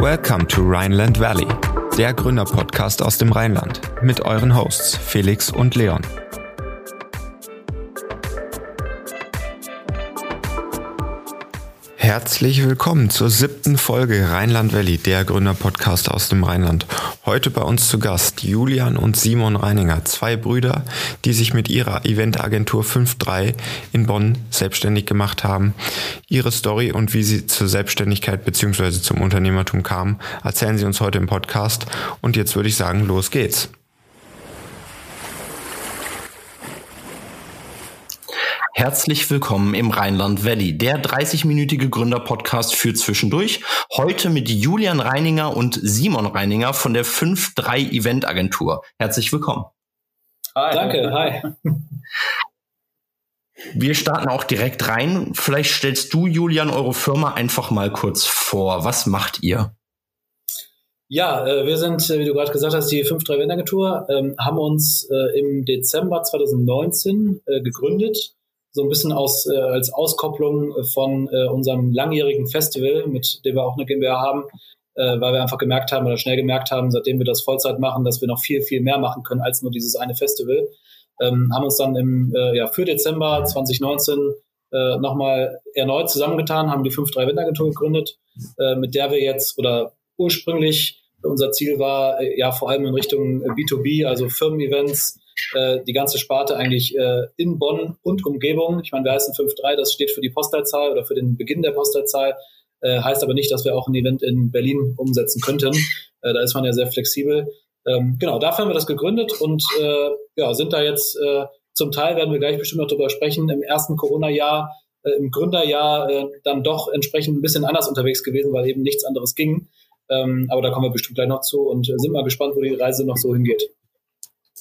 Welcome to Rhineland Valley, der Gründerpodcast aus dem Rheinland mit euren Hosts Felix und Leon. Herzlich willkommen zur siebten Folge Rheinland Valley, der Gründerpodcast aus dem Rheinland. Heute bei uns zu Gast Julian und Simon Reininger, zwei Brüder, die sich mit ihrer Eventagentur 5.3 in Bonn selbstständig gemacht haben. Ihre Story und wie sie zur Selbstständigkeit bzw. zum Unternehmertum kamen, erzählen sie uns heute im Podcast. Und jetzt würde ich sagen, los geht's. Herzlich willkommen im Rheinland Valley, der 30-minütige Gründerpodcast für zwischendurch. Heute mit Julian Reininger und Simon Reininger von der 5-3 Eventagentur. Herzlich willkommen. Hi. Danke, hi. Wir starten auch direkt rein. Vielleicht stellst du, Julian, eure Firma einfach mal kurz vor. Was macht ihr? Ja, äh, wir sind, äh, wie du gerade gesagt hast, die 5-3 Eventagentur, ähm, haben uns äh, im Dezember 2019 gegründet so ein bisschen aus, äh, als Auskopplung von äh, unserem langjährigen Festival, mit dem wir auch eine GmbH haben, äh, weil wir einfach gemerkt haben oder schnell gemerkt haben, seitdem wir das Vollzeit machen, dass wir noch viel, viel mehr machen können als nur dieses eine Festival. Ähm, haben uns dann im, äh, ja, für Dezember 2019 äh, nochmal erneut zusammengetan, haben die 5-3 Eventagentur gegründet, äh, mit der wir jetzt oder ursprünglich unser Ziel war, äh, ja vor allem in Richtung B2B, also Firmen-Events, äh, die ganze Sparte eigentlich äh, in Bonn und Umgebung. Ich meine, wir heißen 5.3, das steht für die Postleitzahl oder für den Beginn der Postleitzahl, äh, heißt aber nicht, dass wir auch ein Event in Berlin umsetzen könnten. Äh, da ist man ja sehr flexibel. Ähm, genau, dafür haben wir das gegründet und äh, ja, sind da jetzt äh, zum Teil, werden wir gleich bestimmt noch drüber sprechen, im ersten Corona-Jahr, äh, im Gründerjahr äh, dann doch entsprechend ein bisschen anders unterwegs gewesen, weil eben nichts anderes ging. Ähm, aber da kommen wir bestimmt gleich noch zu und sind mal gespannt, wo die Reise noch so hingeht.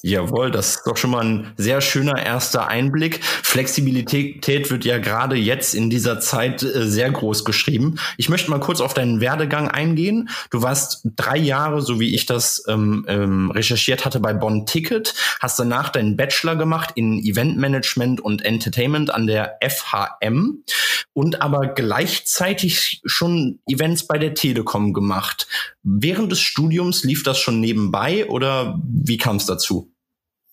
Jawohl, das ist doch schon mal ein sehr schöner erster Einblick. Flexibilität wird ja gerade jetzt in dieser Zeit äh, sehr groß geschrieben. Ich möchte mal kurz auf deinen Werdegang eingehen. Du warst drei Jahre, so wie ich das ähm, ähm, recherchiert hatte, bei Bonn Ticket, hast danach deinen Bachelor gemacht in Eventmanagement und Entertainment an der FHM und aber gleichzeitig schon Events bei der Telekom gemacht. Während des Studiums lief das schon nebenbei oder wie kam es dazu?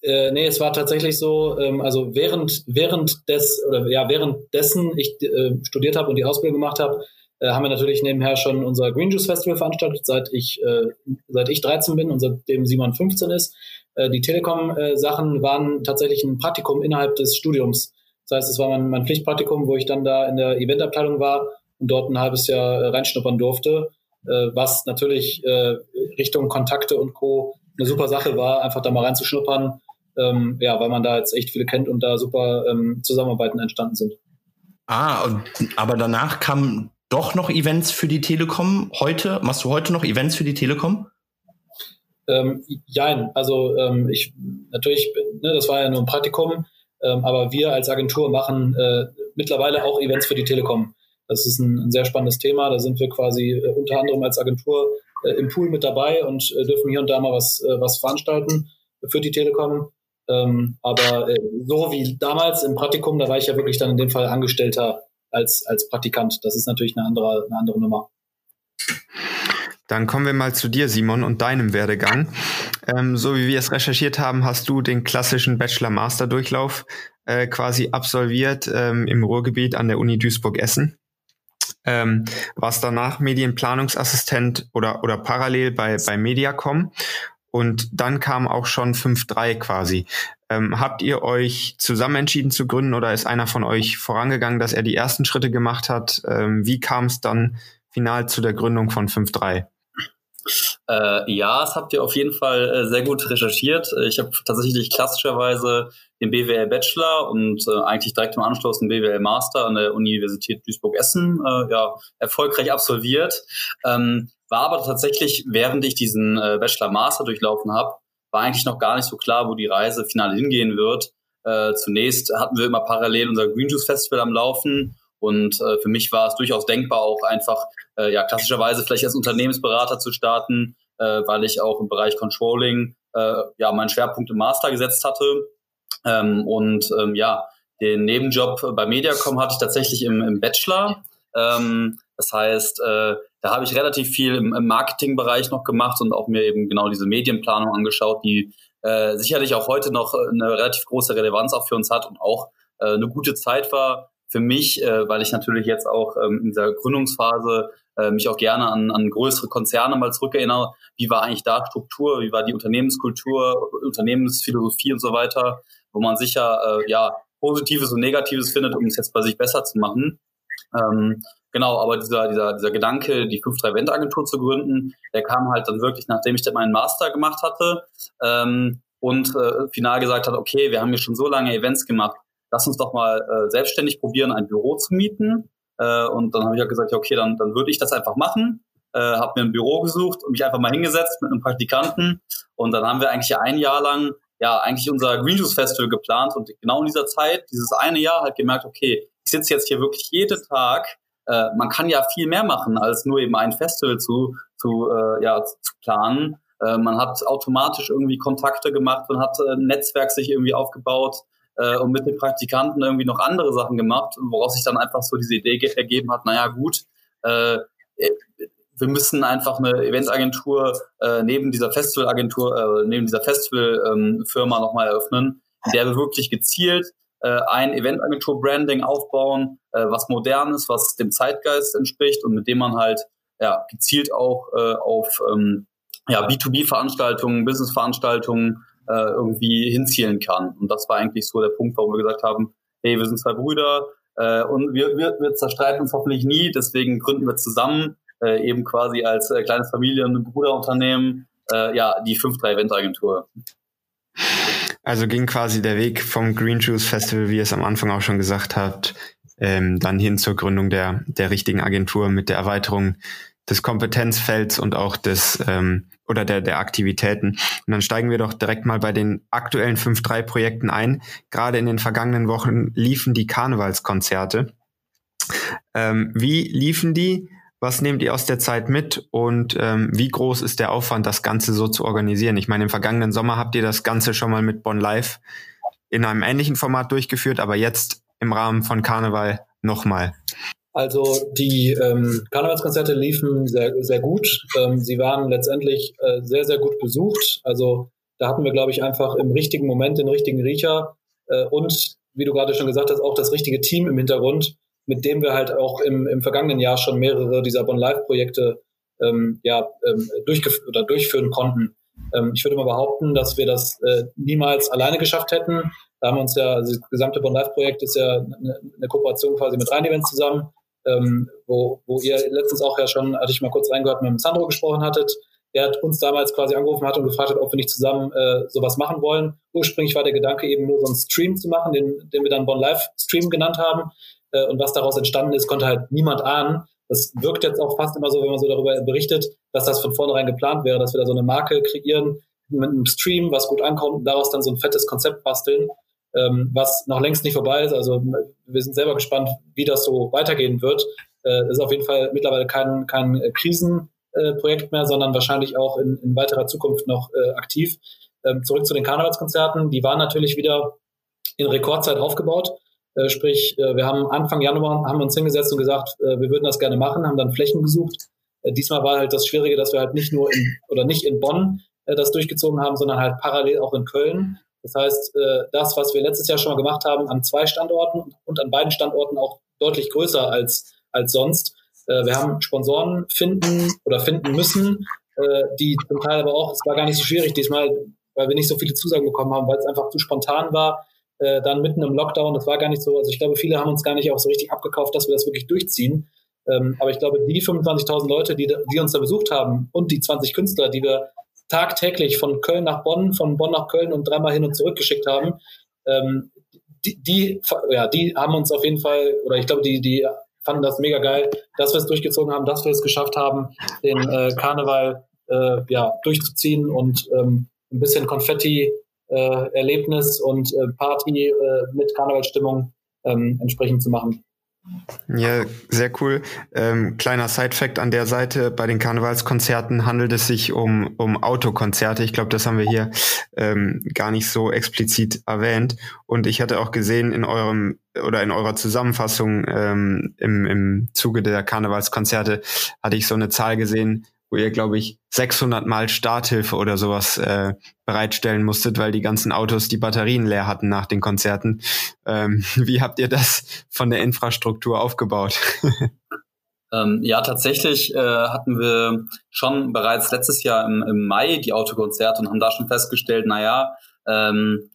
Äh, nee, es war tatsächlich so, ähm, also während, während des, oder ja, währenddessen ich äh, studiert habe und die Ausbildung gemacht habe, äh, haben wir natürlich nebenher schon unser Green Juice Festival veranstaltet, seit ich, äh, seit ich 13 bin und seitdem Simon 15 ist. Äh, die Telekom-Sachen waren tatsächlich ein Praktikum innerhalb des Studiums. Das heißt, es war mein, mein Pflichtpraktikum, wo ich dann da in der Eventabteilung war und dort ein halbes Jahr äh, reinschnuppern durfte, äh, was natürlich äh, Richtung Kontakte und Co. eine super Sache war, einfach da mal reinzuschnuppern ähm, ja, weil man da jetzt echt viele kennt und da super ähm, Zusammenarbeiten entstanden sind. Ah, aber danach kamen doch noch Events für die Telekom. Heute, machst du heute noch Events für die Telekom? Ähm, jein, also ähm, ich natürlich, ne, das war ja nur ein Praktikum, ähm, aber wir als Agentur machen äh, mittlerweile auch Events für die Telekom. Das ist ein, ein sehr spannendes Thema. Da sind wir quasi äh, unter anderem als Agentur äh, im Pool mit dabei und äh, dürfen hier und da mal was, äh, was veranstalten für die Telekom. Ähm, aber äh, so wie damals im Praktikum, da war ich ja wirklich dann in dem Fall Angestellter als, als Praktikant. Das ist natürlich eine andere, eine andere Nummer. Dann kommen wir mal zu dir, Simon, und deinem Werdegang. Ähm, so wie wir es recherchiert haben, hast du den klassischen Bachelor-Master-Durchlauf äh, quasi absolviert ähm, im Ruhrgebiet an der Uni Duisburg-Essen. Ähm, warst danach Medienplanungsassistent oder, oder parallel bei, bei Mediacom und dann kam auch schon 5-3 quasi. Ähm, habt ihr euch zusammen entschieden zu gründen oder ist einer von euch vorangegangen, dass er die ersten Schritte gemacht hat? Ähm, wie kam es dann final zu der Gründung von 5-3? Äh, ja, das habt ihr auf jeden Fall äh, sehr gut recherchiert. Ich habe tatsächlich klassischerweise den BWL Bachelor und äh, eigentlich direkt im Anschluss den BWL Master an der Universität Duisburg-Essen äh, ja, erfolgreich absolviert. Ähm, war aber tatsächlich, während ich diesen äh, Bachelor-Master durchlaufen habe, war eigentlich noch gar nicht so klar, wo die Reise final hingehen wird. Äh, zunächst hatten wir immer parallel unser Green Juice Festival am Laufen und äh, für mich war es durchaus denkbar, auch einfach äh, ja klassischerweise vielleicht als Unternehmensberater zu starten, äh, weil ich auch im Bereich Controlling äh, ja meinen Schwerpunkt im Master gesetzt hatte. Ähm, und ähm, ja, den Nebenjob bei Mediacom hatte ich tatsächlich im, im Bachelor. Ähm, das heißt, äh, da habe ich relativ viel im, im Marketingbereich noch gemacht und auch mir eben genau diese Medienplanung angeschaut, die äh, sicherlich auch heute noch eine relativ große Relevanz auch für uns hat und auch äh, eine gute Zeit war für mich, äh, weil ich natürlich jetzt auch ähm, in dieser Gründungsphase äh, mich auch gerne an, an größere Konzerne mal zurückerinnere. Wie war eigentlich da Struktur? Wie war die Unternehmenskultur, Unternehmensphilosophie und so weiter, wo man sicher äh, ja Positives und Negatives findet, um es jetzt bei sich besser zu machen. Ähm, genau, aber dieser, dieser, dieser Gedanke, die 5-3-Event-Agentur zu gründen, der kam halt dann wirklich, nachdem ich dann meinen Master gemacht hatte ähm, und äh, final gesagt hat, okay, wir haben hier schon so lange Events gemacht, lass uns doch mal äh, selbstständig probieren, ein Büro zu mieten. Äh, und dann habe ich ja gesagt, okay, dann, dann würde ich das einfach machen. Äh, habe mir ein Büro gesucht und mich einfach mal hingesetzt mit einem Praktikanten. Und dann haben wir eigentlich ein Jahr lang ja eigentlich unser Green Juice Festival geplant und genau in dieser Zeit, dieses eine Jahr, halt gemerkt, okay, ich sitze jetzt hier wirklich jeden Tag. Äh, man kann ja viel mehr machen, als nur eben ein Festival zu, zu, äh, ja, zu planen. Äh, man hat automatisch irgendwie Kontakte gemacht und hat ein Netzwerk sich irgendwie aufgebaut äh, und mit den Praktikanten irgendwie noch andere Sachen gemacht, woraus sich dann einfach so diese Idee ergeben hat, naja gut, äh, wir müssen einfach eine Eventagentur äh, neben dieser Festivalagentur, äh, neben dieser Festivalfirma ähm, nochmal eröffnen, in der wir wirklich gezielt äh, ein Eventagentur-Branding aufbauen, äh, was modern ist, was dem Zeitgeist entspricht und mit dem man halt ja, gezielt auch äh, auf ähm, ja, B2B-Veranstaltungen, Business-Veranstaltungen äh, irgendwie hinzielen kann. Und das war eigentlich so der Punkt, warum wir gesagt haben, hey, wir sind zwei Brüder äh, und wir, wir, wir zerstreiten uns hoffentlich nie, deswegen gründen wir zusammen äh, eben quasi als äh, kleines Familien- und Bruderunternehmen äh, ja die 5-3-Event-Agentur. Also ging quasi der Weg vom Green Juice Festival, wie ihr es am Anfang auch schon gesagt habt, ähm, dann hin zur Gründung der, der richtigen Agentur mit der Erweiterung des Kompetenzfelds und auch des ähm, oder der, der Aktivitäten. Und dann steigen wir doch direkt mal bei den aktuellen 5-3-Projekten ein. Gerade in den vergangenen Wochen liefen die Karnevalskonzerte. Ähm, wie liefen die? Was nehmt ihr aus der Zeit mit und ähm, wie groß ist der Aufwand, das Ganze so zu organisieren? Ich meine, im vergangenen Sommer habt ihr das Ganze schon mal mit Bonn Live in einem ähnlichen Format durchgeführt, aber jetzt im Rahmen von Karneval nochmal. Also die ähm, Karnevalskonzerte liefen sehr, sehr gut. Ähm, sie waren letztendlich äh, sehr, sehr gut besucht. Also da hatten wir, glaube ich, einfach im richtigen Moment den richtigen Riecher äh, und, wie du gerade schon gesagt hast, auch das richtige Team im Hintergrund, mit dem wir halt auch im, im vergangenen Jahr schon mehrere dieser Bonn Live-Projekte ähm, ja, ähm, durchgef oder durchführen konnten. Ähm, ich würde mal behaupten, dass wir das äh, niemals alleine geschafft hätten. Da haben wir uns ja, also das gesamte Bonn Live-Projekt ist ja eine, eine, Kooperation quasi mit Rhein Events zusammen, ähm, wo, wo ihr letztens auch ja schon, hatte ich mal kurz reingehört, mit Sandro gesprochen hattet. Der hat uns damals quasi angerufen hat und gefragt hat, ob wir nicht zusammen äh, sowas machen wollen. Ursprünglich war der Gedanke eben nur so einen Stream zu machen, den, den wir dann Bonn Live Stream genannt haben. Äh, und was daraus entstanden ist, konnte halt niemand ahnen. Das wirkt jetzt auch fast immer so, wenn man so darüber berichtet, dass das von vornherein geplant wäre, dass wir da so eine Marke kreieren mit einem Stream, was gut ankommt und daraus dann so ein fettes Konzept basteln, ähm, was noch längst nicht vorbei ist. Also wir sind selber gespannt, wie das so weitergehen wird. Äh, ist auf jeden Fall mittlerweile kein, kein Krisenprojekt mehr, sondern wahrscheinlich auch in, in weiterer Zukunft noch äh, aktiv. Ähm, zurück zu den Karnevalskonzerten. Die waren natürlich wieder in Rekordzeit aufgebaut. Äh, sprich, äh, wir haben Anfang Januar haben uns hingesetzt und gesagt, äh, wir würden das gerne machen, haben dann Flächen gesucht. diesmal war halt das Schwierige, dass wir halt nicht nur in oder nicht in Bonn das durchgezogen haben, sondern halt parallel auch in Köln. Das heißt, das, was wir letztes Jahr schon mal gemacht haben, an zwei Standorten und an beiden Standorten auch deutlich größer als, als sonst. Wir haben Sponsoren finden oder finden müssen, die zum Teil aber auch, es war gar nicht so schwierig diesmal, weil wir nicht so viele Zusagen bekommen haben, weil es einfach zu spontan war äh, dann mitten im Lockdown. Das war gar nicht so, also ich glaube, viele haben uns gar nicht auch so richtig abgekauft, dass wir das wirklich durchziehen. Ähm, aber ich glaube, die 25.000 Leute, die, die uns da besucht haben und die 20 Künstler, die wir tagtäglich von Köln nach Bonn, von Bonn nach Köln und dreimal hin und zurück geschickt haben, ähm, die, die, ja, die haben uns auf jeden Fall, oder ich glaube, die, die fanden das mega geil, dass wir es durchgezogen haben, dass wir es geschafft haben, den äh, Karneval äh, ja, durchzuziehen und ähm, ein bisschen Konfetti äh, und äh, Party äh, mit Karnevalsstimmung ähm, entsprechend zu machen. Ja, sehr cool. Ähm, kleiner Side-Fact an der Seite. Bei den Karnevalskonzerten handelt es sich um, um Autokonzerte. Ich glaube, das haben wir hier ähm, gar nicht so explizit erwähnt. Und ich hatte auch gesehen in eurem oder in eurer Zusammenfassung ähm, im, im Zuge der Karnevalskonzerte hatte ich so eine Zahl gesehen, wo ihr, glaube ich, 600 Mal Starthilfe oder sowas äh, bereitstellen musstet, weil die ganzen Autos die Batterien leer hatten nach den Konzerten. Ähm, wie habt ihr das von der Infrastruktur aufgebaut? ähm, ja, tatsächlich äh, hatten wir schon bereits letztes Jahr im, im Mai die Autokonzerte und haben da schon festgestellt, naja, ähm,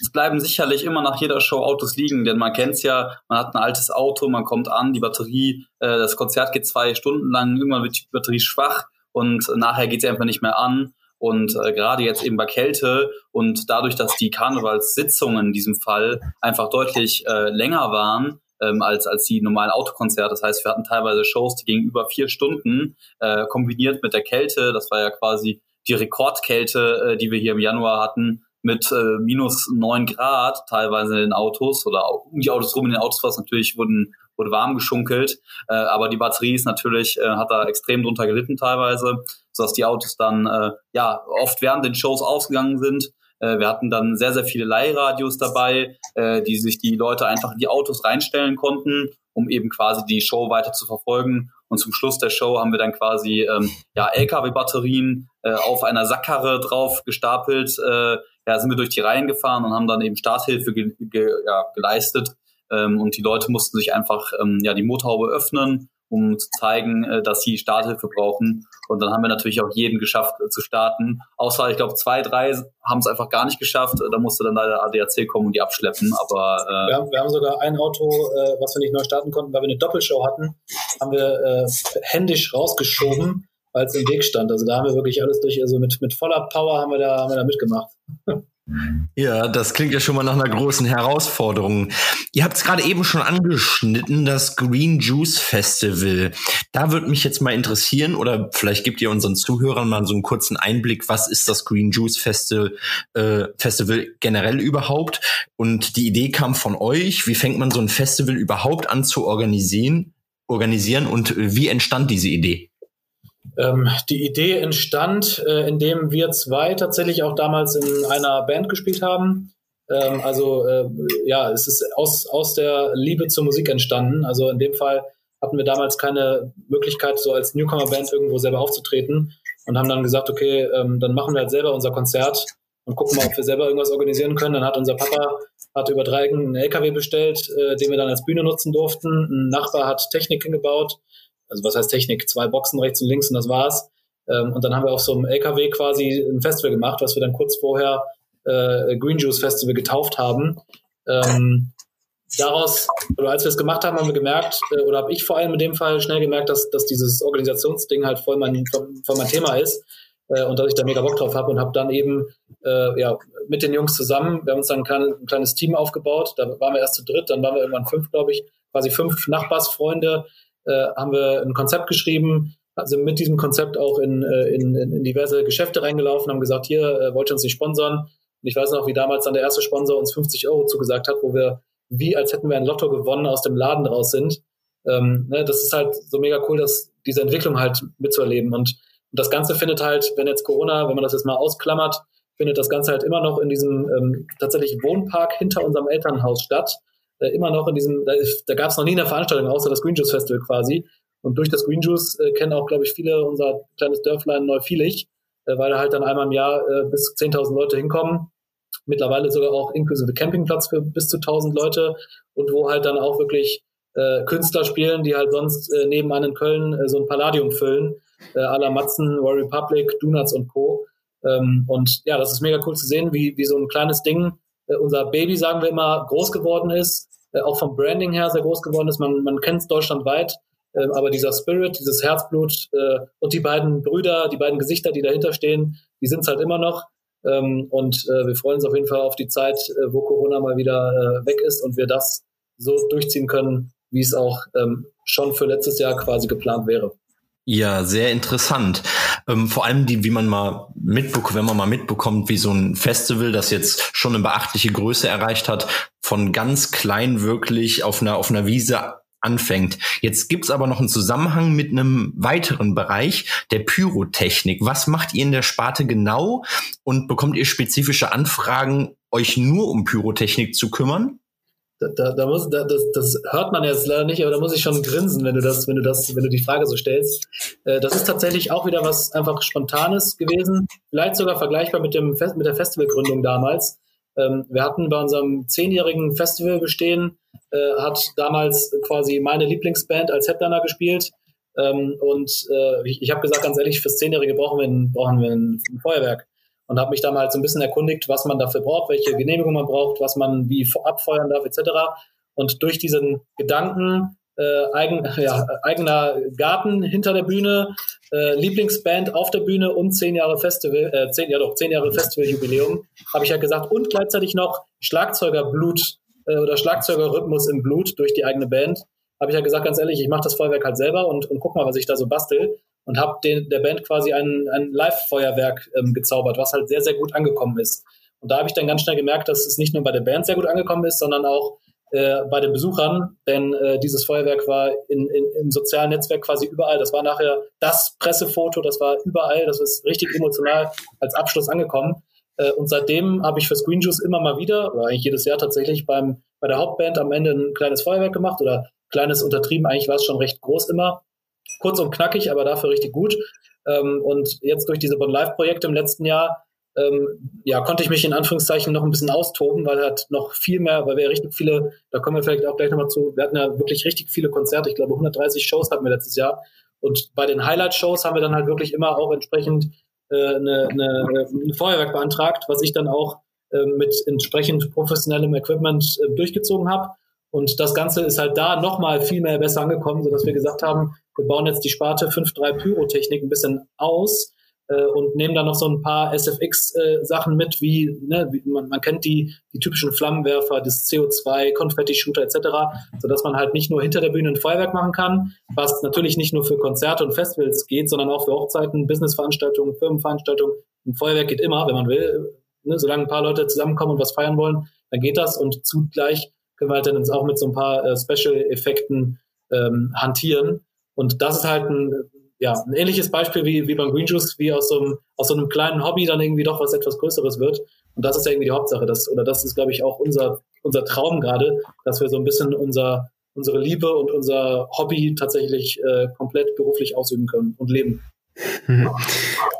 es bleiben sicherlich immer nach jeder Show Autos liegen, denn man kennt's ja, man hat ein altes Auto, man kommt an, die Batterie, äh, das Konzert geht zwei Stunden lang, irgendwann wird die Batterie schwach und nachher geht sie einfach nicht mehr an. Und äh, gerade jetzt eben bei Kälte und dadurch, dass die Karnevalssitzungen in diesem Fall einfach deutlich äh, länger waren, ähm, als, als die normalen Autokonzerte. Das heißt, wir hatten teilweise Shows, die gingen über vier Stunden, äh, kombiniert mit der Kälte. Das war ja quasi die Rekordkälte, äh, die wir hier im Januar hatten mit äh, minus neun Grad teilweise in den Autos oder um die Autos rum in den Autos war es natürlich wurden wurde warm geschunkelt, äh, aber die Batterie ist natürlich äh, hat da extrem drunter gelitten teilweise, sodass die Autos dann äh, ja oft während den Shows ausgegangen sind. Äh, wir hatten dann sehr sehr viele Leihradios dabei, äh, die sich die Leute einfach in die Autos reinstellen konnten, um eben quasi die Show weiter zu verfolgen und zum Schluss der Show haben wir dann quasi ähm, ja, LKW-Batterien äh, auf einer Sackkarre drauf gestapelt. Äh, ja, sind wir durch die Reihen gefahren und haben dann eben Starthilfe ge ge ja, geleistet. Ähm, und die Leute mussten sich einfach ähm, ja, die Motorhaube öffnen um zu zeigen, äh, dass sie Starthilfe brauchen. Und dann haben wir natürlich auch jeden geschafft äh, zu starten. Außer, ich glaube, zwei, drei haben es einfach gar nicht geschafft. Da musste dann leider ADAC kommen und die abschleppen. Aber äh, wir, haben, wir haben sogar ein Auto, äh, was wir nicht neu starten konnten, weil wir eine Doppelshow hatten, haben wir äh, händisch rausgeschoben, es im Weg stand. Also da haben wir wirklich alles durch, also mit, mit voller Power haben wir da, haben wir da mitgemacht. Ja, das klingt ja schon mal nach einer großen Herausforderung. Ihr habt es gerade eben schon angeschnitten, das Green Juice Festival. Da würde mich jetzt mal interessieren, oder vielleicht gebt ihr unseren Zuhörern mal so einen kurzen Einblick, was ist das Green Juice Festival, äh, Festival generell überhaupt? Und die Idee kam von euch. Wie fängt man so ein Festival überhaupt an zu organisieren? organisieren und wie entstand diese Idee? Ähm, die Idee entstand, äh, indem wir zwei tatsächlich auch damals in einer Band gespielt haben. Ähm, also äh, ja, es ist aus, aus der Liebe zur Musik entstanden. Also in dem Fall hatten wir damals keine Möglichkeit, so als Newcomer-Band irgendwo selber aufzutreten und haben dann gesagt, okay, ähm, dann machen wir halt selber unser Konzert und gucken mal, ob wir selber irgendwas organisieren können. Dann hat unser Papa hat über drei einen LKW bestellt, äh, den wir dann als Bühne nutzen durften. Ein Nachbar hat Technik hingebaut also was heißt Technik? Zwei Boxen rechts und links und das war's. Ähm, und dann haben wir auf so einem LKW quasi ein Festival gemacht, was wir dann kurz vorher äh, Green Juice Festival getauft haben. Ähm, daraus, oder als wir es gemacht haben, haben wir gemerkt, äh, oder habe ich vor allem in dem Fall schnell gemerkt, dass, dass dieses Organisationsding halt voll mein, voll mein Thema ist äh, und dass ich da mega Bock drauf habe und habe dann eben äh, ja, mit den Jungs zusammen, wir haben uns dann ein, klein, ein, kleines Team aufgebaut, da waren wir erst zu dritt, dann waren wir irgendwann fünf, glaube ich, quasi fünf Nachbarsfreunde, äh, haben wir ein Konzept geschrieben, sind mit diesem Konzept auch in, äh, in, in diverse Geschäfte reingelaufen, haben gesagt, hier äh, wollt ihr uns nicht sponsern. Und ich weiß noch, wie damals dann der erste Sponsor uns 50 Euro zugesagt hat, wo wir wie als hätten wir ein Lotto gewonnen aus dem Laden raus sind. Ähm, ne, das ist halt so mega cool, dass diese Entwicklung halt mitzuerleben. Und, und das Ganze findet halt, wenn jetzt Corona, wenn man das jetzt mal ausklammert, findet das Ganze halt immer noch in diesem ähm, tatsächlich Wohnpark hinter unserem Elternhaus statt äh, immer noch in diesem, da, da gab es noch nie eine Veranstaltung außer das Green Juice Festival quasi. Und durch das Green Juice äh, kennen auch, glaube ich, viele unser kleines Dörflein Neufielig, äh, weil da halt dann einmal im Jahr äh, bis 10.000 Leute hinkommen. Mittlerweile sogar auch inklusive Campingplatz für bis zu 1.000 Leute und wo halt dann auch wirklich äh, Künstler spielen, die halt sonst äh, nebenan in Köln äh, so ein Palladium füllen, äh, à la Matzen, Royal Republic, Donuts und Co. Ähm, und ja, das ist mega cool zu sehen, wie, wie so ein kleines Ding, äh, unser Baby, sagen wir immer, groß geworden ist äh, auch vom Branding her sehr groß geworden ist. Man, man kennt es deutschlandweit, äh, aber dieser Spirit, dieses Herzblut äh, und die beiden Brüder, die beiden Gesichter, die dahinter stehen, die sind es halt immer noch. Ähm, und äh, wir freuen uns auf jeden Fall auf die Zeit, äh, wo Corona mal wieder äh, weg ist und wir das so durchziehen können, wie es auch ähm, schon für letztes Jahr quasi geplant wäre. Ja, sehr interessant. Ähm, vor allem die, wie man mal mitbekommt, wenn man mal mitbekommt, wie so ein Festival, das jetzt schon eine beachtliche Größe erreicht hat, von ganz klein wirklich auf einer, auf einer Wiese anfängt. Jetzt gibt's aber noch einen Zusammenhang mit einem weiteren Bereich, der Pyrotechnik. Was macht ihr in der Sparte genau und bekommt ihr spezifische Anfragen, euch nur um Pyrotechnik zu kümmern? Da, da, da muss, da, das, das hört man jetzt leider nicht, aber da muss ich schon grinsen, wenn du das, wenn du das, wenn du die Frage so stellst. Äh, das ist tatsächlich auch wieder was einfach Spontanes gewesen, vielleicht sogar vergleichbar mit dem Fest, mit der Festivalgründung damals. Ähm, wir hatten bei unserem zehnjährigen Festival bestehen, äh, hat damals quasi meine Lieblingsband als Headliner gespielt. Ähm, und äh, ich, ich habe gesagt, ganz ehrlich, fürs Zehnjährige brauchen wir ein, brauchen wir ein, ein Feuerwerk. Und habe mich da mal so ein bisschen erkundigt, was man dafür braucht, welche Genehmigung man braucht, was man wie abfeuern darf, etc. Und durch diesen Gedanken äh, eigen, ja, eigener Garten hinter der Bühne, äh, Lieblingsband auf der Bühne und zehn Jahre Festival, äh, zehn, ja doch, zehn Jahre Festivaljubiläum, habe ich ja gesagt, und gleichzeitig noch Schlagzeugerblut äh, oder Schlagzeugerrhythmus im Blut durch die eigene Band. Habe ich ja gesagt, ganz ehrlich, ich mache das Feuerwerk halt selber und, und guck mal, was ich da so bastel. Und habe der Band quasi ein, ein Live-Feuerwerk ähm, gezaubert, was halt sehr, sehr gut angekommen ist. Und da habe ich dann ganz schnell gemerkt, dass es nicht nur bei der Band sehr gut angekommen ist, sondern auch äh, bei den Besuchern, denn äh, dieses Feuerwerk war in, in, im sozialen Netzwerk quasi überall. Das war nachher das Pressefoto, das war überall, das ist richtig emotional als Abschluss angekommen. Äh, und seitdem habe ich für Screen Juice immer mal wieder, oder eigentlich jedes Jahr tatsächlich beim, bei der Hauptband am Ende ein kleines Feuerwerk gemacht oder kleines untertrieben, eigentlich war es schon recht groß immer. Kurz und knackig, aber dafür richtig gut. Ähm, und jetzt durch diese Bon Live-Projekte im letzten Jahr ähm, ja, konnte ich mich in Anführungszeichen noch ein bisschen austoben, weil halt noch viel mehr, weil wir ja richtig viele, da kommen wir vielleicht auch gleich nochmal zu, wir hatten ja wirklich richtig viele Konzerte, ich glaube 130 Shows hatten wir letztes Jahr. Und bei den Highlight-Shows haben wir dann halt wirklich immer auch entsprechend äh, eine, eine, ein Feuerwerk beantragt, was ich dann auch äh, mit entsprechend professionellem Equipment äh, durchgezogen habe. Und das Ganze ist halt da nochmal viel mehr besser angekommen, sodass wir gesagt haben, wir bauen jetzt die Sparte 5.3 Pyrotechnik ein bisschen aus, äh, und nehmen dann noch so ein paar SFX-Sachen äh, mit, wie, ne, wie man, man kennt die, die typischen Flammenwerfer, das CO2, Konfetti-Shooter etc., sodass man halt nicht nur hinter der Bühne ein Feuerwerk machen kann, was natürlich nicht nur für Konzerte und Festivals geht, sondern auch für Hochzeiten, Businessveranstaltungen, Firmenveranstaltungen. Ein Feuerwerk geht immer, wenn man will. Ne, solange ein paar Leute zusammenkommen und was feiern wollen, dann geht das und zugleich können wir halt dann auch mit so ein paar äh, Special-Effekten ähm, hantieren. Und das ist halt ein ja, ein ähnliches Beispiel wie, wie beim Green Juice, wie aus so, einem, aus so einem kleinen Hobby dann irgendwie doch was etwas Größeres wird. Und das ist ja irgendwie die Hauptsache. Das, oder das ist, glaube ich, auch unser, unser Traum gerade, dass wir so ein bisschen unser, unsere Liebe und unser Hobby tatsächlich äh, komplett beruflich ausüben können und leben.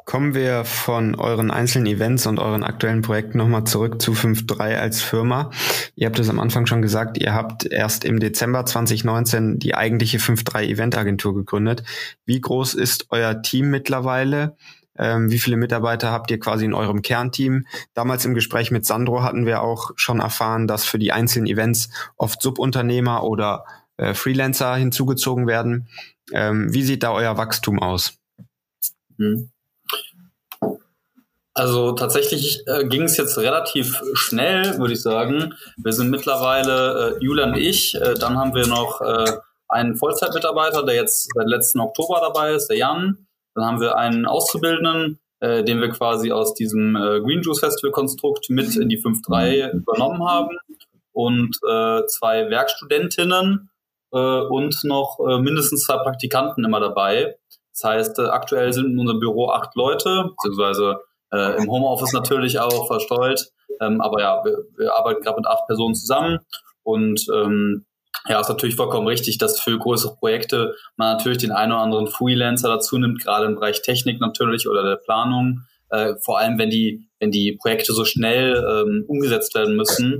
Kommen wir von euren einzelnen Events und euren aktuellen Projekten nochmal zurück zu 5.3 als Firma. Ihr habt es am Anfang schon gesagt, ihr habt erst im Dezember 2019 die eigentliche 5.3 Eventagentur gegründet. Wie groß ist euer Team mittlerweile? Ähm, wie viele Mitarbeiter habt ihr quasi in eurem Kernteam? Damals im Gespräch mit Sandro hatten wir auch schon erfahren, dass für die einzelnen Events oft Subunternehmer oder äh, Freelancer hinzugezogen werden. Ähm, wie sieht da euer Wachstum aus? Hm. Also tatsächlich äh, ging es jetzt relativ schnell, würde ich sagen. Wir sind mittlerweile, äh, Julian und ich, äh, dann haben wir noch äh, einen Vollzeitmitarbeiter, der jetzt seit letzten Oktober dabei ist, der Jan. Dann haben wir einen Auszubildenden, äh, den wir quasi aus diesem äh, Green Juice Festival Konstrukt mit in die 5.3 übernommen haben. Und äh, zwei Werkstudentinnen äh, und noch äh, mindestens zwei Praktikanten immer dabei. Das heißt, äh, aktuell sind in unserem Büro acht Leute, beziehungsweise äh, im Homeoffice natürlich auch verstreut. Ähm, aber ja, wir, wir arbeiten gerade mit acht Personen zusammen und ähm, ja, ist natürlich vollkommen richtig, dass für größere Projekte man natürlich den einen oder anderen Freelancer dazu nimmt, gerade im Bereich Technik natürlich oder der Planung. Äh, vor allem, wenn die, wenn die Projekte so schnell ähm, umgesetzt werden müssen.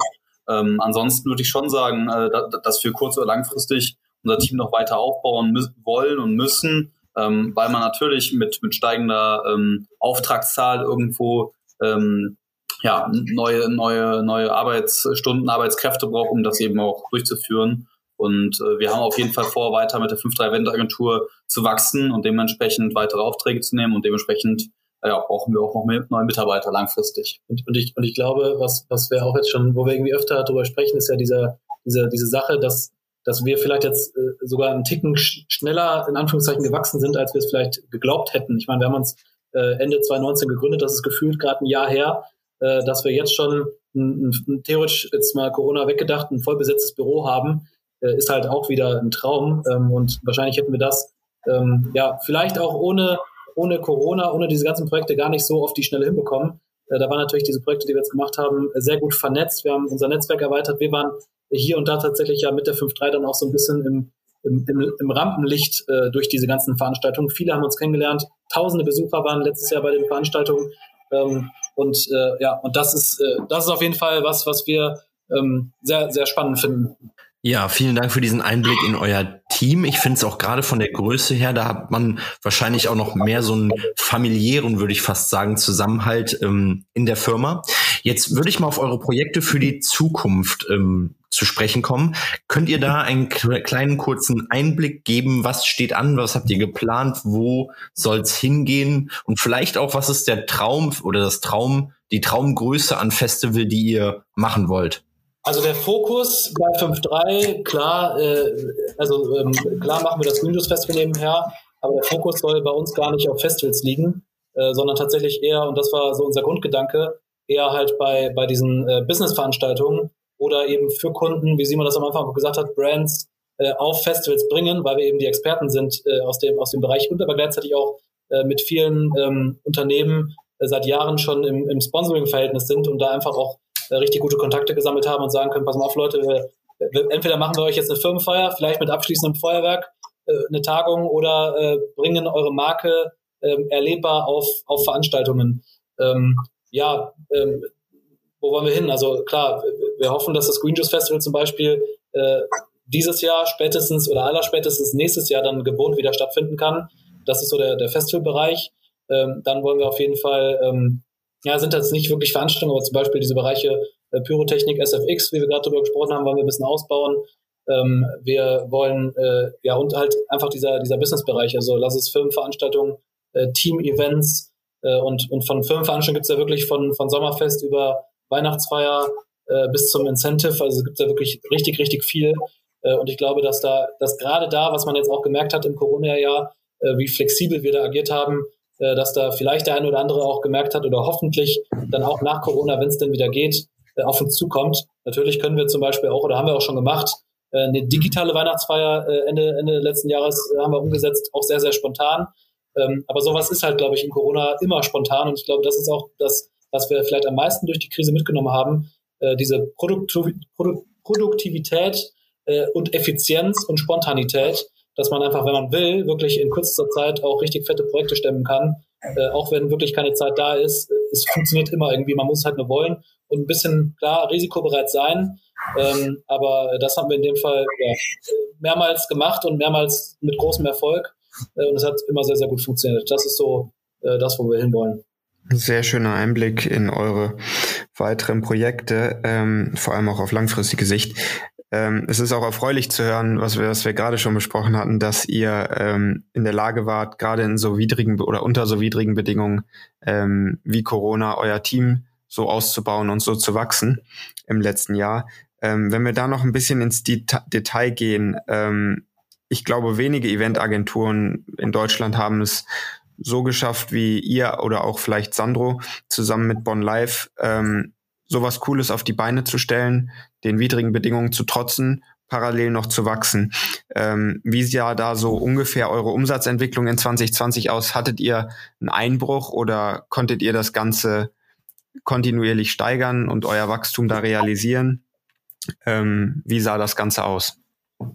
Ähm, ansonsten würde ich schon sagen, äh, dass wir kurz- oder langfristig unser Team noch weiter aufbauen wollen und müssen, ähm, weil man natürlich mit, mit steigender ähm, Auftragszahl irgendwo ähm, ja, neue, neue, neue Arbeitsstunden, Arbeitskräfte braucht, um das eben auch durchzuführen. Und äh, wir haben auf jeden Fall vor, weiter mit der 5-3-Event-Agentur zu wachsen und dementsprechend weitere Aufträge zu nehmen und dementsprechend äh, ja, brauchen wir auch noch mehr neue Mitarbeiter langfristig. Und, und, ich, und ich glaube, was, was wir auch jetzt schon, wo wir irgendwie öfter darüber sprechen, ist ja diese, diese, diese Sache, dass dass wir vielleicht jetzt äh, sogar einen Ticken sch schneller in Anführungszeichen gewachsen sind, als wir es vielleicht geglaubt hätten. Ich meine, wir haben uns äh, Ende 2019 gegründet, das ist gefühlt gerade ein Jahr her, äh, dass wir jetzt schon ein, ein, theoretisch jetzt mal Corona weggedacht, ein vollbesetztes Büro haben, äh, ist halt auch wieder ein Traum. Ähm, und wahrscheinlich hätten wir das ähm, ja vielleicht auch ohne, ohne Corona, ohne diese ganzen Projekte gar nicht so auf die Schnelle hinbekommen. Äh, da waren natürlich diese Projekte, die wir jetzt gemacht haben, sehr gut vernetzt. Wir haben unser Netzwerk erweitert. Wir waren hier und da tatsächlich ja mit der 5.3 dann auch so ein bisschen im, im, im, im Rampenlicht äh, durch diese ganzen Veranstaltungen. Viele haben uns kennengelernt. Tausende Besucher waren letztes Jahr bei den Veranstaltungen. Ähm, und äh, ja, und das ist, äh, das ist auf jeden Fall was, was wir ähm, sehr, sehr spannend finden. Ja, vielen Dank für diesen Einblick in euer Team. Ich finde es auch gerade von der Größe her, da hat man wahrscheinlich auch noch mehr so einen familiären, würde ich fast sagen, Zusammenhalt ähm, in der Firma. Jetzt würde ich mal auf eure Projekte für die Zukunft ähm, zu sprechen kommen. Könnt ihr da einen kleinen kurzen Einblick geben? Was steht an? Was habt ihr geplant? Wo soll's hingehen? Und vielleicht auch, was ist der Traum oder das Traum, die Traumgröße an Festival, die ihr machen wollt? Also der Fokus bei 5.3, klar, äh, also ähm, klar machen wir das Windows Festival nebenher, aber der Fokus soll bei uns gar nicht auf Festivals liegen, äh, sondern tatsächlich eher, und das war so unser Grundgedanke, eher halt bei, bei diesen äh, Business-Veranstaltungen oder eben für Kunden, wie Simon das am Anfang gesagt hat, Brands äh, auf Festivals bringen, weil wir eben die Experten sind äh, aus, dem, aus dem Bereich und aber gleichzeitig auch äh, mit vielen ähm, Unternehmen äh, seit Jahren schon im, im Sponsoring-Verhältnis sind und da einfach auch äh, richtig gute Kontakte gesammelt haben und sagen können, pass mal auf Leute, wir, entweder machen wir euch jetzt eine Firmenfeier, vielleicht mit abschließendem Feuerwerk, äh, eine Tagung oder äh, bringen eure Marke ähm, erlebbar auf, auf Veranstaltungen. Ähm, ja, ähm, wo wollen wir hin? Also klar, wir hoffen, dass das Green Juice Festival zum Beispiel äh, dieses Jahr spätestens oder allerspätestens nächstes Jahr dann gewohnt wieder stattfinden kann. Das ist so der, der Festivalbereich. Ähm, dann wollen wir auf jeden Fall ähm, ja, sind das nicht wirklich Veranstaltungen, aber zum Beispiel diese Bereiche äh, Pyrotechnik, SFX, wie wir gerade darüber gesprochen haben, wollen wir ein bisschen ausbauen. Ähm, wir wollen, äh, ja, und halt einfach dieser, dieser Businessbereich, also lass es Firmenveranstaltungen, äh, Team-Events äh, und, und von Firmenveranstaltungen gibt's ja wirklich von, von Sommerfest über Weihnachtsfeier äh, bis zum Incentive, also gibt's ja wirklich richtig, richtig viel. Äh, und ich glaube, dass da, dass gerade da, was man jetzt auch gemerkt hat im Corona-Jahr, äh, wie flexibel wir da agiert haben, dass da vielleicht der eine oder andere auch gemerkt hat oder hoffentlich dann auch nach Corona, wenn es denn wieder geht, auf uns zukommt. Natürlich können wir zum Beispiel auch, oder haben wir auch schon gemacht, eine digitale Weihnachtsfeier Ende, Ende letzten Jahres haben wir umgesetzt, auch sehr, sehr spontan. Ähm, aber sowas ist halt, glaube ich, in Corona immer spontan und ich glaube, das ist auch das, was wir vielleicht am meisten durch die Krise mitgenommen haben, diese Produktivität und Effizienz und Spontanität, dass man einfach, wenn man will, wirklich in kürzester Zeit auch richtig fette Projekte stemmen kann. Äh, auch wenn wirklich keine Zeit da ist. Es funktioniert immer irgendwie. Man muss halt nur wollen und ein bisschen, klar, risikobereit sein. Ähm, aber das haben wir in dem Fall ja, mehrmals gemacht und mehrmals mit großem Erfolg. Äh, und es hat immer sehr, sehr gut funktioniert. Das ist so äh, das, wo wir hinwollen. Sehr schöner Einblick in eure weiteren Projekte, ähm, vor allem auch auf langfristige Sicht. Ähm, es ist auch erfreulich zu hören, was wir, was wir gerade schon besprochen hatten, dass ihr ähm, in der Lage wart, gerade in so widrigen oder unter so widrigen Bedingungen ähm, wie Corona euer Team so auszubauen und so zu wachsen im letzten Jahr. Ähm, wenn wir da noch ein bisschen ins Deta Detail gehen, ähm, ich glaube, wenige Eventagenturen in Deutschland haben es so geschafft wie ihr oder auch vielleicht Sandro zusammen mit Bonn Live, ähm, sowas Cooles auf die Beine zu stellen, den widrigen Bedingungen zu trotzen, parallel noch zu wachsen. Ähm, wie sah da so ungefähr eure Umsatzentwicklung in 2020 aus? Hattet ihr einen Einbruch oder konntet ihr das Ganze kontinuierlich steigern und euer Wachstum da realisieren? Ähm, wie sah das Ganze aus?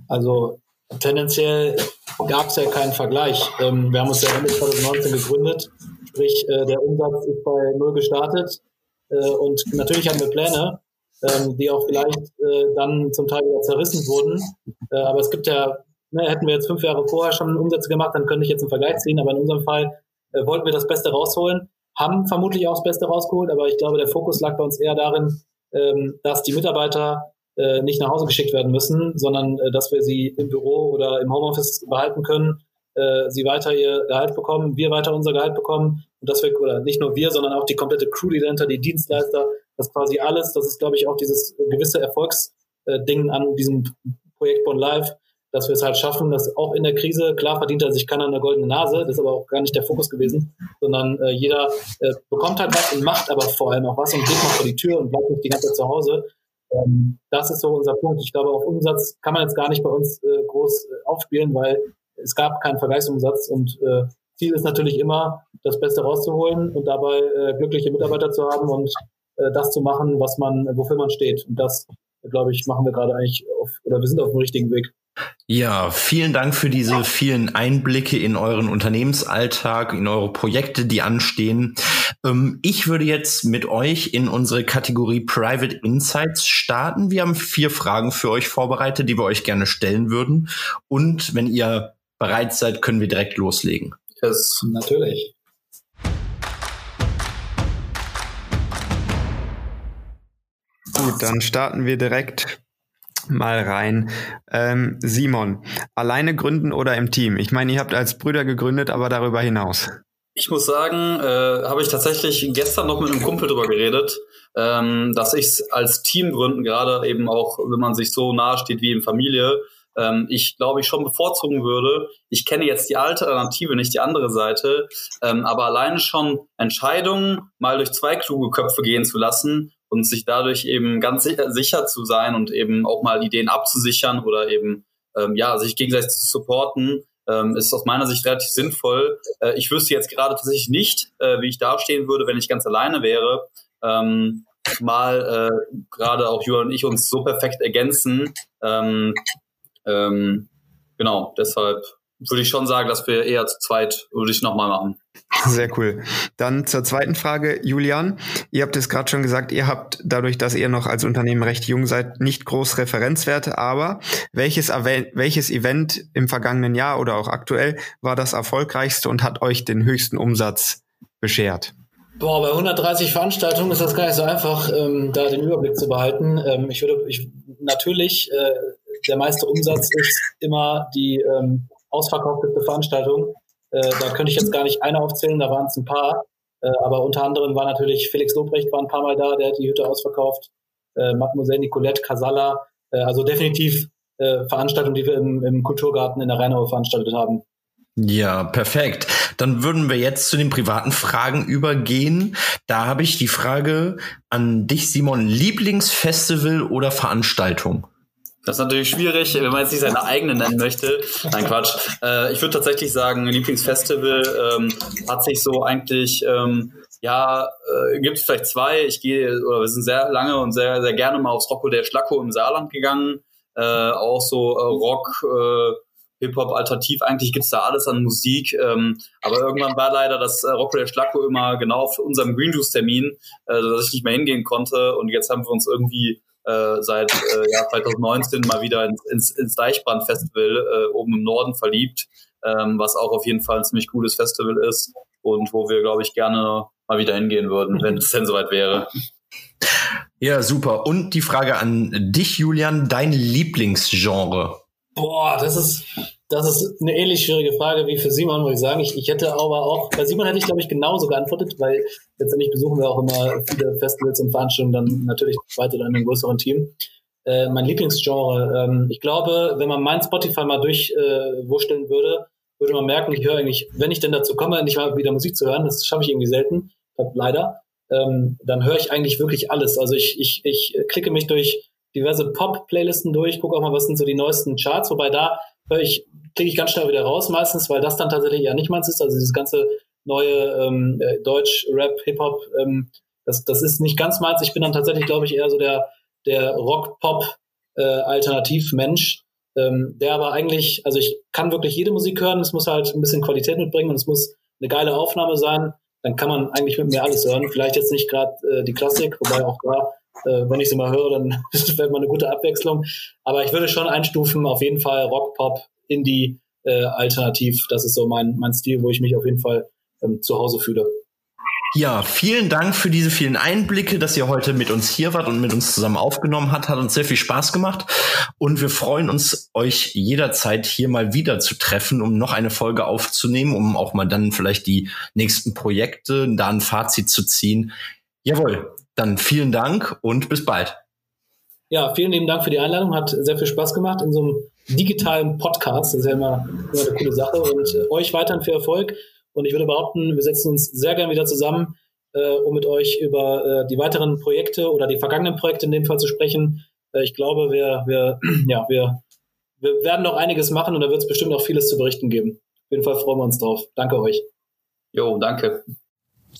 Also tendenziell gab es ja keinen Vergleich. Ähm, wir haben uns ja Ende 2019 gegründet, sprich äh, der Umsatz ist bei null gestartet äh, und natürlich haben wir Pläne, ähm, die auch vielleicht äh, dann zum Teil wieder zerrissen wurden. Äh, aber es gibt ja, ne, hätten wir jetzt fünf Jahre vorher schon Umsätze gemacht, dann könnte ich jetzt einen Vergleich ziehen. Aber in unserem Fall äh, wollten wir das Beste rausholen, haben vermutlich auch das Beste rausgeholt, aber ich glaube, der Fokus lag bei uns eher darin, ähm, dass die Mitarbeiter äh, nicht nach Hause geschickt werden müssen, sondern äh, dass wir sie im Büro oder im Homeoffice behalten können, äh, sie weiter ihr Gehalt bekommen, wir weiter unser Gehalt bekommen und dass wir, oder nicht nur wir, sondern auch die komplette Crew, die dahinter, die Dienstleister, das quasi alles, das ist, glaube ich, auch dieses gewisse Erfolgsding an diesem Projekt Born Live, dass wir es halt schaffen, dass auch in der Krise, klar verdient er sich keiner eine goldene Nase, das ist aber auch gar nicht der Fokus gewesen, sondern äh, jeder äh, bekommt halt was und macht aber vor allem auch was und geht mal vor die Tür und bleibt nicht die ganze Zeit zu Hause. Ähm, das ist so unser Punkt. Ich glaube, auf Umsatz kann man jetzt gar nicht bei uns äh, groß äh, aufspielen, weil es gab keinen Vergleichsumsatz und äh, Ziel ist natürlich immer, das Beste rauszuholen und dabei äh, glückliche Mitarbeiter zu haben und äh, das zu machen, was man, wofür man steht. Und das, glaube ich, machen wir gerade eigentlich auf, oder wir sind auf dem richtigen Weg. Ja, vielen Dank für diese vielen Einblicke in euren Unternehmensalltag, in eure Projekte, die anstehen. Ähm, ich würde jetzt mit euch in unsere Kategorie Private Insights starten. Wir haben vier Fragen für euch vorbereitet, die wir euch gerne stellen würden. Und wenn ihr bereit seid, können wir direkt loslegen. Yes, natürlich. Gut, dann starten wir direkt mal rein. Ähm, Simon, alleine gründen oder im Team? Ich meine, ihr habt als Brüder gegründet, aber darüber hinaus. Ich muss sagen, äh, habe ich tatsächlich gestern noch mit einem Kumpel drüber geredet, ähm, dass ich es als Team gründen, gerade eben auch, wenn man sich so nahe steht wie in Familie, ähm, ich glaube ich schon bevorzugen würde. Ich kenne jetzt die Alternative, nicht die andere Seite, ähm, aber alleine schon Entscheidungen mal durch zwei kluge Köpfe gehen zu lassen, und sich dadurch eben ganz sicher, sicher zu sein und eben auch mal Ideen abzusichern oder eben ähm, ja sich gegenseitig zu supporten, ähm, ist aus meiner Sicht relativ sinnvoll. Äh, ich wüsste jetzt gerade tatsächlich nicht, äh, wie ich dastehen würde, wenn ich ganz alleine wäre. Ähm, mal äh, gerade auch Julian und ich uns so perfekt ergänzen. Ähm, ähm, genau, deshalb würde ich schon sagen, dass wir eher zu zweit, würde ich nochmal machen. Sehr cool. Dann zur zweiten Frage, Julian. Ihr habt es gerade schon gesagt, ihr habt dadurch, dass ihr noch als Unternehmen recht jung seid, nicht groß Referenzwerte, aber welches, welches Event im vergangenen Jahr oder auch aktuell war das erfolgreichste und hat euch den höchsten Umsatz beschert? Boah, bei 130 Veranstaltungen ist das gar nicht so einfach, ähm, da den Überblick zu behalten. Ähm, ich würde, ich, natürlich, äh, der meiste Umsatz ist immer die ähm, ausverkaufte Veranstaltung. Äh, da könnte ich jetzt gar nicht eine aufzählen, da waren es ein paar. Äh, aber unter anderem war natürlich Felix Lobrecht war ein paar Mal da, der hat die Hütte ausverkauft. Äh, Mademoiselle Nicolette Casala. Äh, also definitiv äh, Veranstaltungen, die wir im, im Kulturgarten in der Rheinau veranstaltet haben. Ja, perfekt. Dann würden wir jetzt zu den privaten Fragen übergehen. Da habe ich die Frage an dich, Simon. Lieblingsfestival oder Veranstaltung? Das ist natürlich schwierig, wenn man jetzt nicht seine eigene nennen möchte. Nein, Quatsch. Äh, ich würde tatsächlich sagen, Lieblingsfestival ähm, hat sich so eigentlich, ähm, ja, äh, gibt es vielleicht zwei. Ich gehe, oder wir sind sehr lange und sehr, sehr gerne mal aufs Rocco der Schlacko im Saarland gegangen. Äh, auch so äh, Rock, äh, Hip-Hop, Alternativ, eigentlich gibt's da alles an Musik. Ähm, aber irgendwann war leider das äh, Rocco der Schlacko immer genau auf unserem Green Juice-Termin, äh, dass ich nicht mehr hingehen konnte. Und jetzt haben wir uns irgendwie äh, seit äh, Jahr 2019 mal wieder ins, ins, ins Deichbrand-Festival äh, oben im Norden verliebt, ähm, was auch auf jeden Fall ein ziemlich cooles Festival ist und wo wir, glaube ich, gerne mal wieder hingehen würden, wenn es denn soweit wäre. Ja, super. Und die Frage an dich, Julian, dein Lieblingsgenre? Boah, das ist das ist eine ähnlich schwierige Frage wie für Simon, muss ich sagen. Ich, ich hätte aber auch, bei Simon hätte ich, glaube ich, genauso geantwortet, weil letztendlich besuchen wir auch immer viele Festivals und Veranstaltungen dann natürlich weiter in einem größeren Team. Äh, mein Lieblingsgenre, ähm, ich glaube, wenn man mein Spotify mal durchwurschteln äh, würde, würde man merken, ich höre eigentlich, wenn ich denn dazu komme, nicht mal wieder Musik zu hören, das schaffe ich irgendwie selten, leider, ähm, dann höre ich eigentlich wirklich alles. Also ich, ich, ich klicke mich durch diverse Pop-Playlisten durch, gucke auch mal, was sind so die neuesten Charts, wobei da ich kriege ich ganz schnell wieder raus meistens, weil das dann tatsächlich ja nicht meins ist. Also dieses ganze neue ähm, äh, Deutsch, Rap, Hip-Hop, ähm, das, das ist nicht ganz meins. Ich bin dann tatsächlich, glaube ich, eher so der, der Rock-Pop-Alternativ-Mensch, äh, ähm, der aber eigentlich, also ich kann wirklich jede Musik hören, es muss halt ein bisschen Qualität mitbringen und es muss eine geile Aufnahme sein. Dann kann man eigentlich mit mir alles hören. Vielleicht jetzt nicht gerade äh, die Klassik, wobei auch da äh, wenn ich sie mal höre, dann ist das mal eine gute Abwechslung. Aber ich würde schon einstufen, auf jeden Fall Rock, Pop, Indie äh, alternativ. Das ist so mein, mein Stil, wo ich mich auf jeden Fall ähm, zu Hause fühle. Ja, vielen Dank für diese vielen Einblicke, dass ihr heute mit uns hier wart und mit uns zusammen aufgenommen habt. Hat uns sehr viel Spaß gemacht. Und wir freuen uns, euch jederzeit hier mal wieder zu treffen, um noch eine Folge aufzunehmen, um auch mal dann vielleicht die nächsten Projekte, da ein Fazit zu ziehen. Jawohl, dann vielen Dank und bis bald. Ja, vielen lieben Dank für die Einladung. Hat sehr viel Spaß gemacht in so einem digitalen Podcast. Das ist ja immer, immer eine coole Sache. Und äh, euch weiterhin viel Erfolg. Und ich würde behaupten, wir setzen uns sehr gern wieder zusammen, äh, um mit euch über äh, die weiteren Projekte oder die vergangenen Projekte in dem Fall zu sprechen. Äh, ich glaube, wir, wir, ja, wir, wir werden noch einiges machen und da wird es bestimmt noch vieles zu berichten geben. Auf jeden Fall freuen wir uns drauf. Danke euch. Jo, danke.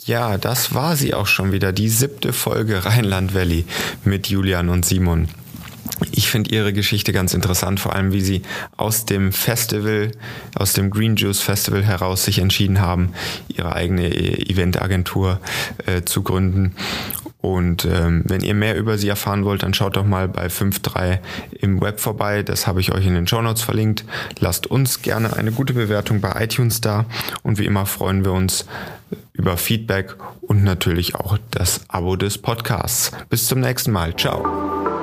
Ja, das war sie auch schon wieder, die siebte Folge Rheinland Valley mit Julian und Simon. Ich finde ihre Geschichte ganz interessant, vor allem wie sie aus dem Festival, aus dem Green Juice Festival heraus sich entschieden haben, ihre eigene Eventagentur äh, zu gründen. Und ähm, wenn ihr mehr über sie erfahren wollt, dann schaut doch mal bei 5.3 im Web vorbei. Das habe ich euch in den Show Notes verlinkt. Lasst uns gerne eine gute Bewertung bei iTunes da. Und wie immer freuen wir uns über Feedback und natürlich auch das Abo des Podcasts. Bis zum nächsten Mal. Ciao.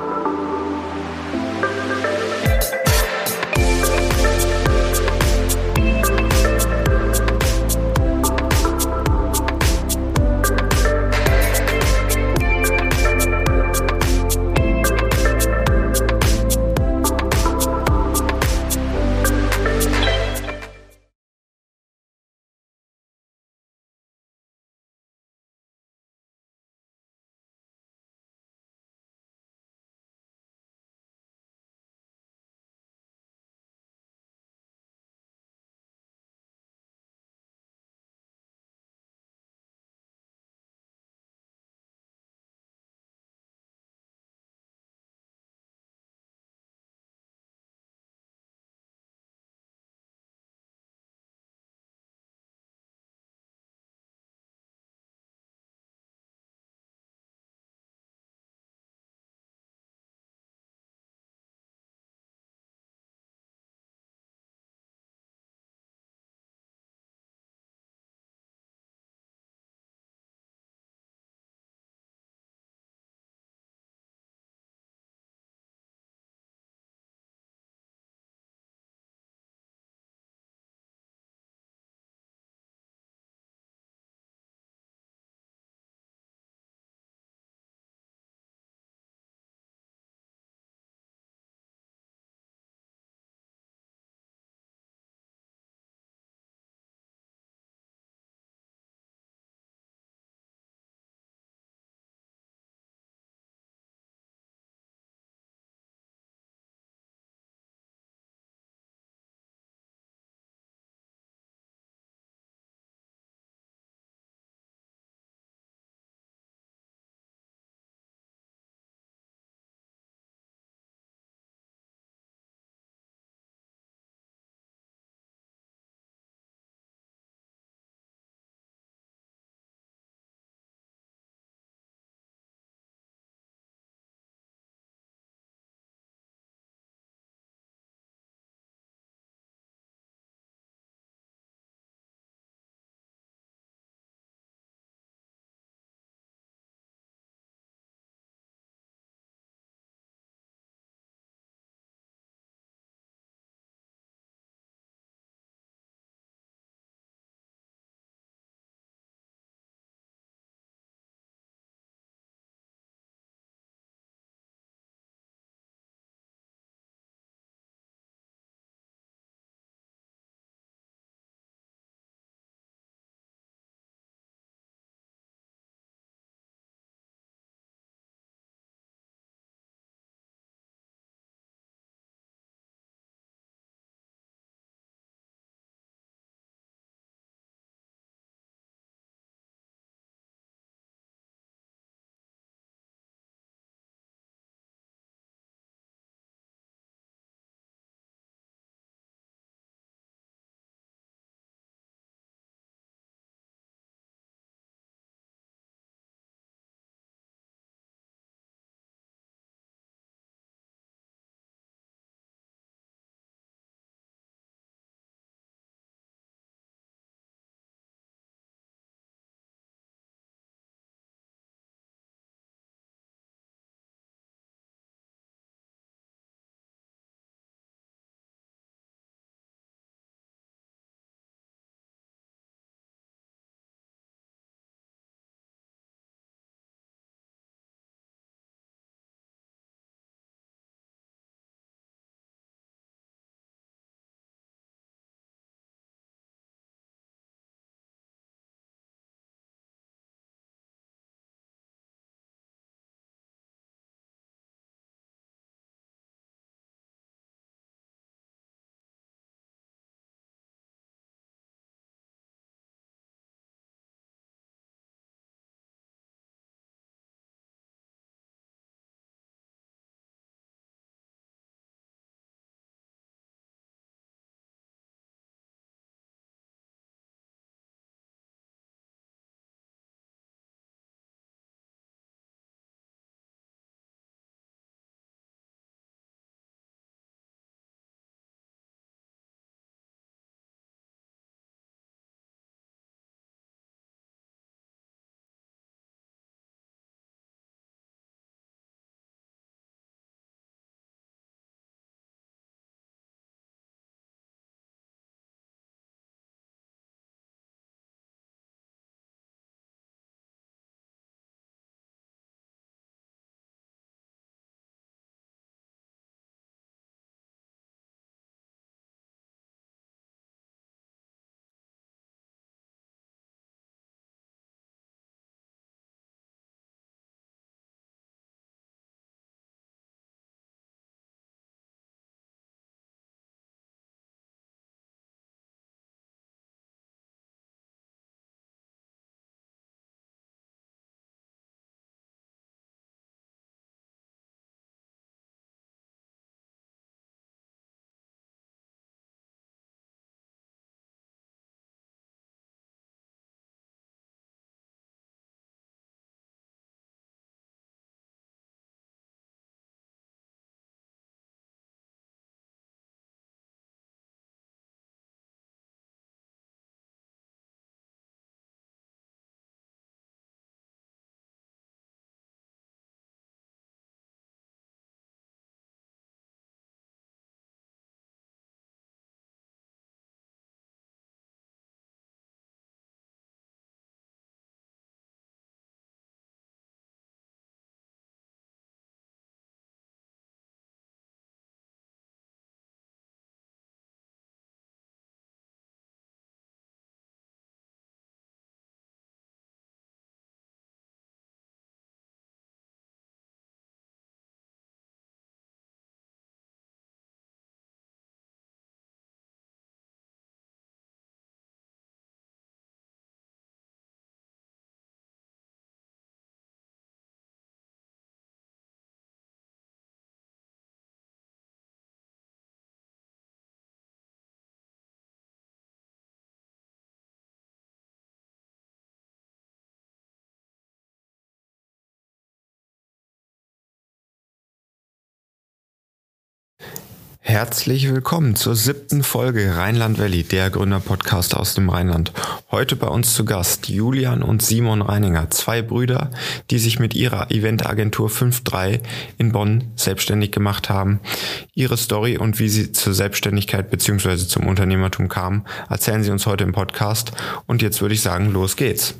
Herzlich willkommen zur siebten Folge Rheinland Valley, der Gründerpodcast aus dem Rheinland. Heute bei uns zu Gast Julian und Simon Reininger, zwei Brüder, die sich mit ihrer Eventagentur 5.3 in Bonn selbstständig gemacht haben. Ihre Story und wie sie zur Selbstständigkeit bzw. zum Unternehmertum kamen, erzählen sie uns heute im Podcast. Und jetzt würde ich sagen, los geht's.